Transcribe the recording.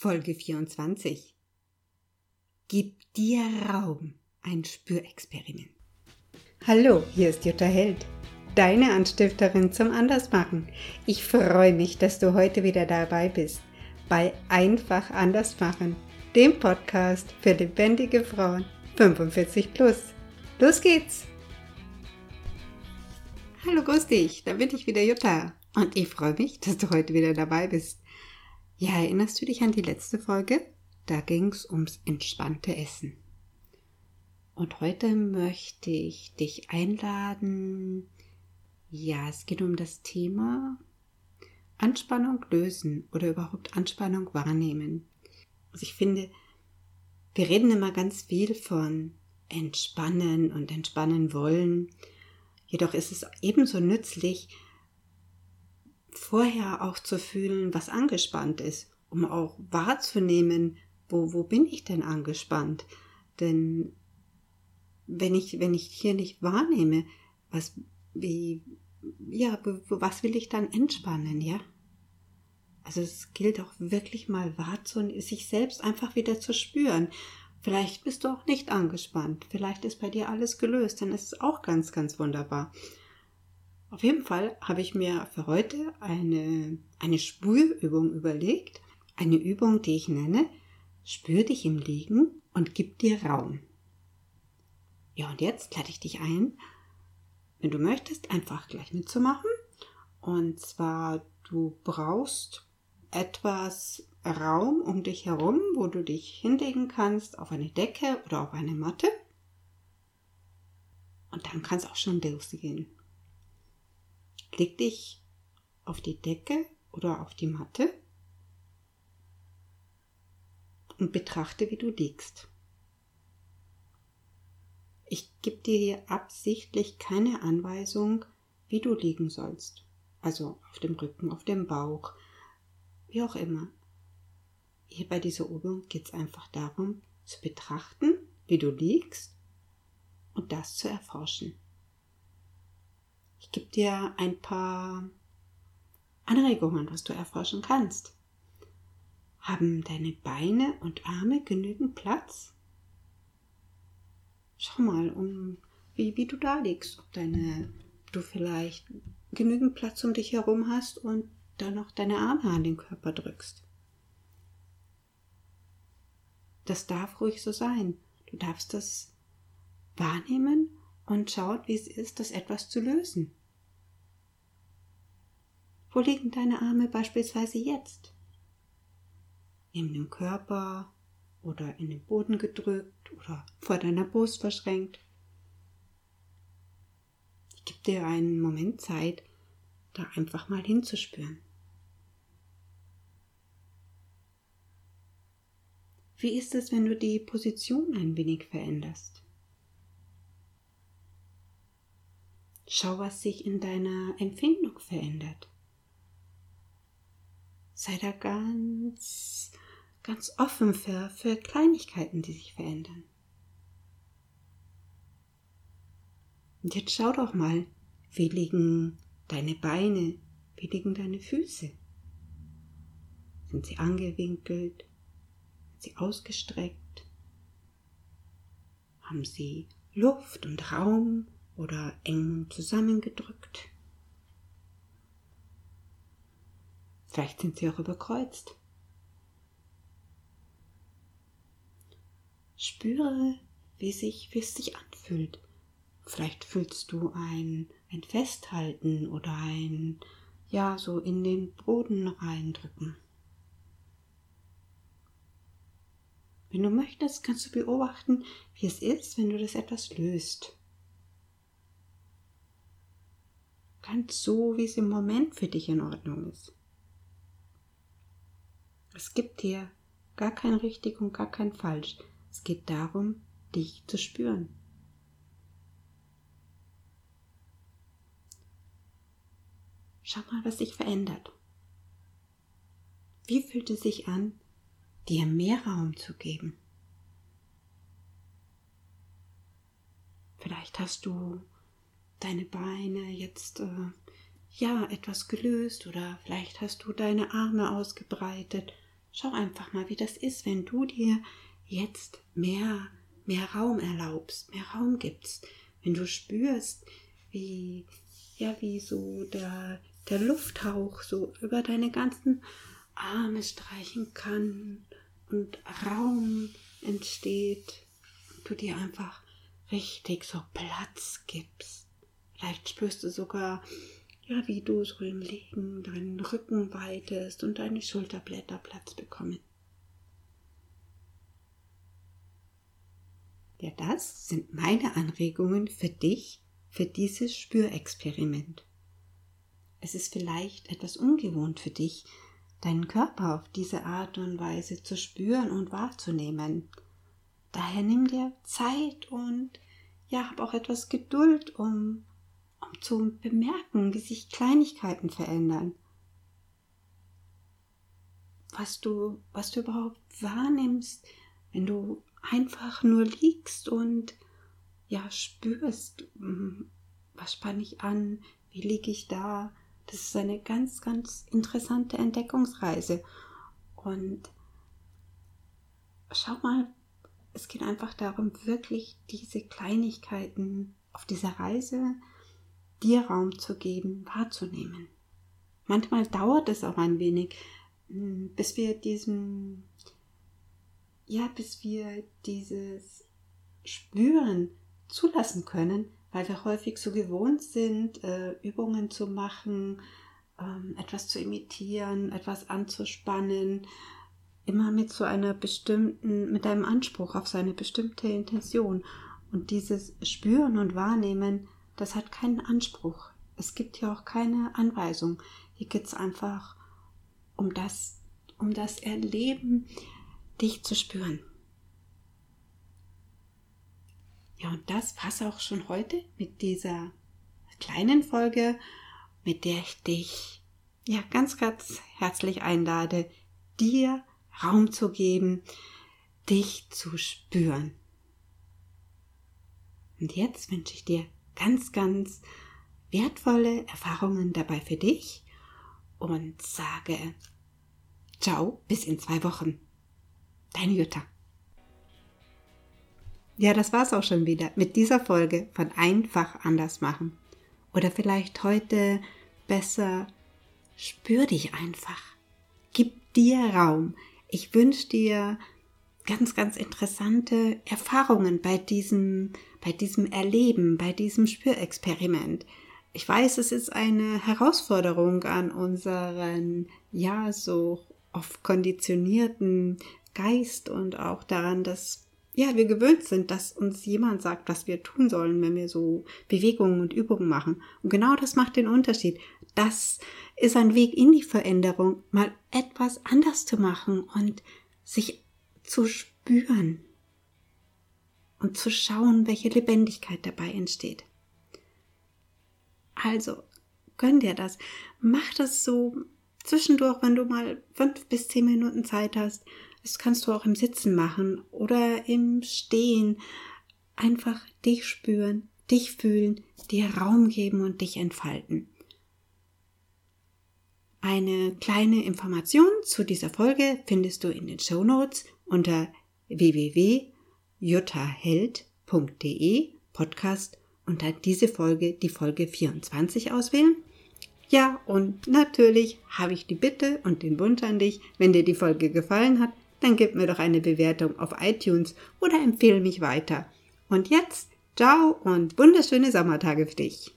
Folge 24. Gib dir Raum, ein Spürexperiment. Hallo, hier ist Jutta Held, deine Anstifterin zum Andersmachen. Ich freue mich, dass du heute wieder dabei bist bei Einfach Andersmachen, dem Podcast für lebendige Frauen 45 plus. Los geht's! Hallo, grüß dich, da bin ich wieder Jutta und ich freue mich, dass du heute wieder dabei bist. Ja, erinnerst du dich an die letzte Folge? Da ging es ums entspannte Essen. Und heute möchte ich dich einladen. Ja, es geht um das Thema Anspannung lösen oder überhaupt Anspannung wahrnehmen. Also ich finde, wir reden immer ganz viel von entspannen und entspannen wollen. Jedoch ist es ebenso nützlich, vorher auch zu fühlen, was angespannt ist, um auch wahrzunehmen, wo, wo bin ich denn angespannt? Denn wenn ich, wenn ich hier nicht wahrnehme, was, wie, ja, was will ich dann entspannen, ja? Also es gilt auch wirklich mal wahrzunehmen, sich selbst einfach wieder zu spüren. Vielleicht bist du auch nicht angespannt, vielleicht ist bei dir alles gelöst, dann ist es auch ganz, ganz wunderbar. Auf jeden Fall habe ich mir für heute eine, eine Spürübung überlegt. Eine Übung, die ich nenne, spür dich im Liegen und gib dir Raum. Ja, und jetzt lade ich dich ein, wenn du möchtest, einfach gleich mitzumachen. Und zwar, du brauchst etwas Raum um dich herum, wo du dich hinlegen kannst auf eine Decke oder auf eine Matte. Und dann kann es auch schon losgehen. Leg dich auf die Decke oder auf die Matte und betrachte, wie du liegst. Ich gebe dir hier absichtlich keine Anweisung, wie du liegen sollst. Also auf dem Rücken, auf dem Bauch, wie auch immer. Hier bei dieser Übung geht es einfach darum, zu betrachten, wie du liegst und das zu erforschen. Ich gebe dir ein paar Anregungen, was du erforschen kannst. Haben deine Beine und Arme genügend Platz? Schau mal, um, wie, wie du da liegst, ob deine, du vielleicht genügend Platz um dich herum hast und dann noch deine Arme an den Körper drückst. Das darf ruhig so sein. Du darfst das wahrnehmen und schaut, wie es ist, das etwas zu lösen. Wo liegen deine Arme beispielsweise jetzt? Neben dem Körper oder in den Boden gedrückt oder vor deiner Brust verschränkt. Ich gebe dir einen Moment Zeit, da einfach mal hinzuspüren. Wie ist es, wenn du die Position ein wenig veränderst? Schau, was sich in deiner Empfindung verändert. Sei da ganz, ganz offen für, für Kleinigkeiten, die sich verändern. Und jetzt schau doch mal, wie liegen deine Beine, wie liegen deine Füße? Sind sie angewinkelt? Sind sie ausgestreckt? Haben sie Luft und Raum oder eng zusammengedrückt. Vielleicht sind sie auch überkreuzt. Spüre, wie, sich, wie es sich anfühlt. Vielleicht fühlst du ein, ein Festhalten oder ein, ja, so in den Boden reindrücken. Wenn du möchtest, kannst du beobachten, wie es ist, wenn du das etwas löst. Ganz so, wie es im Moment für dich in Ordnung ist. Es gibt hier gar kein richtig und gar kein falsch. Es geht darum, dich zu spüren. Schau mal, was sich verändert. Wie fühlt es sich an, dir mehr Raum zu geben? Vielleicht hast du deine Beine jetzt äh, ja etwas gelöst oder vielleicht hast du deine Arme ausgebreitet, schau einfach mal, wie das ist, wenn du dir jetzt mehr, mehr Raum erlaubst, mehr Raum gibst, wenn du spürst, wie, ja, wie so der, der Lufthauch so über deine ganzen Arme streichen kann und Raum entsteht du dir einfach richtig so Platz gibst. Vielleicht spürst du sogar, ja, wie du so im Liegen deinen Rücken weitest und deine Schulterblätter Platz bekommen. Ja, das sind meine Anregungen für dich, für dieses Spürexperiment. Es ist vielleicht etwas ungewohnt für dich, deinen Körper auf diese Art und Weise zu spüren und wahrzunehmen. Daher nimm dir Zeit und ja, hab auch etwas Geduld, um, um zu bemerken, wie sich Kleinigkeiten verändern. Was du, was du überhaupt wahrnimmst, wenn du einfach nur liegst und ja spürst, hm, was spanne ich an, wie liege ich da. Das ist eine ganz, ganz interessante Entdeckungsreise. Und schau mal, es geht einfach darum, wirklich diese Kleinigkeiten auf dieser Reise dir Raum zu geben, wahrzunehmen. Manchmal dauert es auch ein wenig, hm, bis wir diesen, ja, bis wir dieses Spüren zulassen können, weil wir häufig so gewohnt sind, äh, Übungen zu machen, ähm, etwas zu imitieren, etwas anzuspannen, immer mit so einer bestimmten, mit einem Anspruch auf seine bestimmte Intention. Und dieses Spüren und Wahrnehmen, das hat keinen Anspruch. Es gibt hier auch keine Anweisung. Hier geht es einfach um das, um das Erleben, dich zu spüren. Ja, und das war's auch schon heute mit dieser kleinen Folge, mit der ich dich ja ganz, ganz herzlich einlade, dir Raum zu geben, dich zu spüren. Und jetzt wünsche ich dir ganz wertvolle Erfahrungen dabei für dich und sage Ciao, bis in zwei Wochen. Deine Jutta. Ja, das war's auch schon wieder mit dieser Folge von Einfach anders machen. Oder vielleicht heute besser, spür dich einfach. Gib dir Raum, ich wünsche dir ganz, ganz interessante Erfahrungen bei diesem, bei diesem Erleben, bei diesem Spürexperiment. Ich weiß, es ist eine Herausforderung an unseren, ja, so oft konditionierten Geist und auch daran, dass ja, wir gewöhnt sind, dass uns jemand sagt, was wir tun sollen, wenn wir so Bewegungen und Übungen machen. Und genau das macht den Unterschied. Das ist ein Weg in die Veränderung, mal etwas anders zu machen und sich zu spüren und zu schauen, welche Lebendigkeit dabei entsteht. Also, gönn dir das. Mach das so zwischendurch, wenn du mal fünf bis zehn Minuten Zeit hast. Das kannst du auch im Sitzen machen oder im Stehen. Einfach dich spüren, dich fühlen, dir Raum geben und dich entfalten. Eine kleine Information zu dieser Folge findest du in den Show Notes unter www.juttaheld.de Podcast und dann diese Folge, die Folge 24 auswählen. Ja, und natürlich habe ich die Bitte und den Wunsch an dich, wenn dir die Folge gefallen hat, dann gib mir doch eine Bewertung auf iTunes oder empfehle mich weiter. Und jetzt, ciao und wunderschöne Sommertage für dich.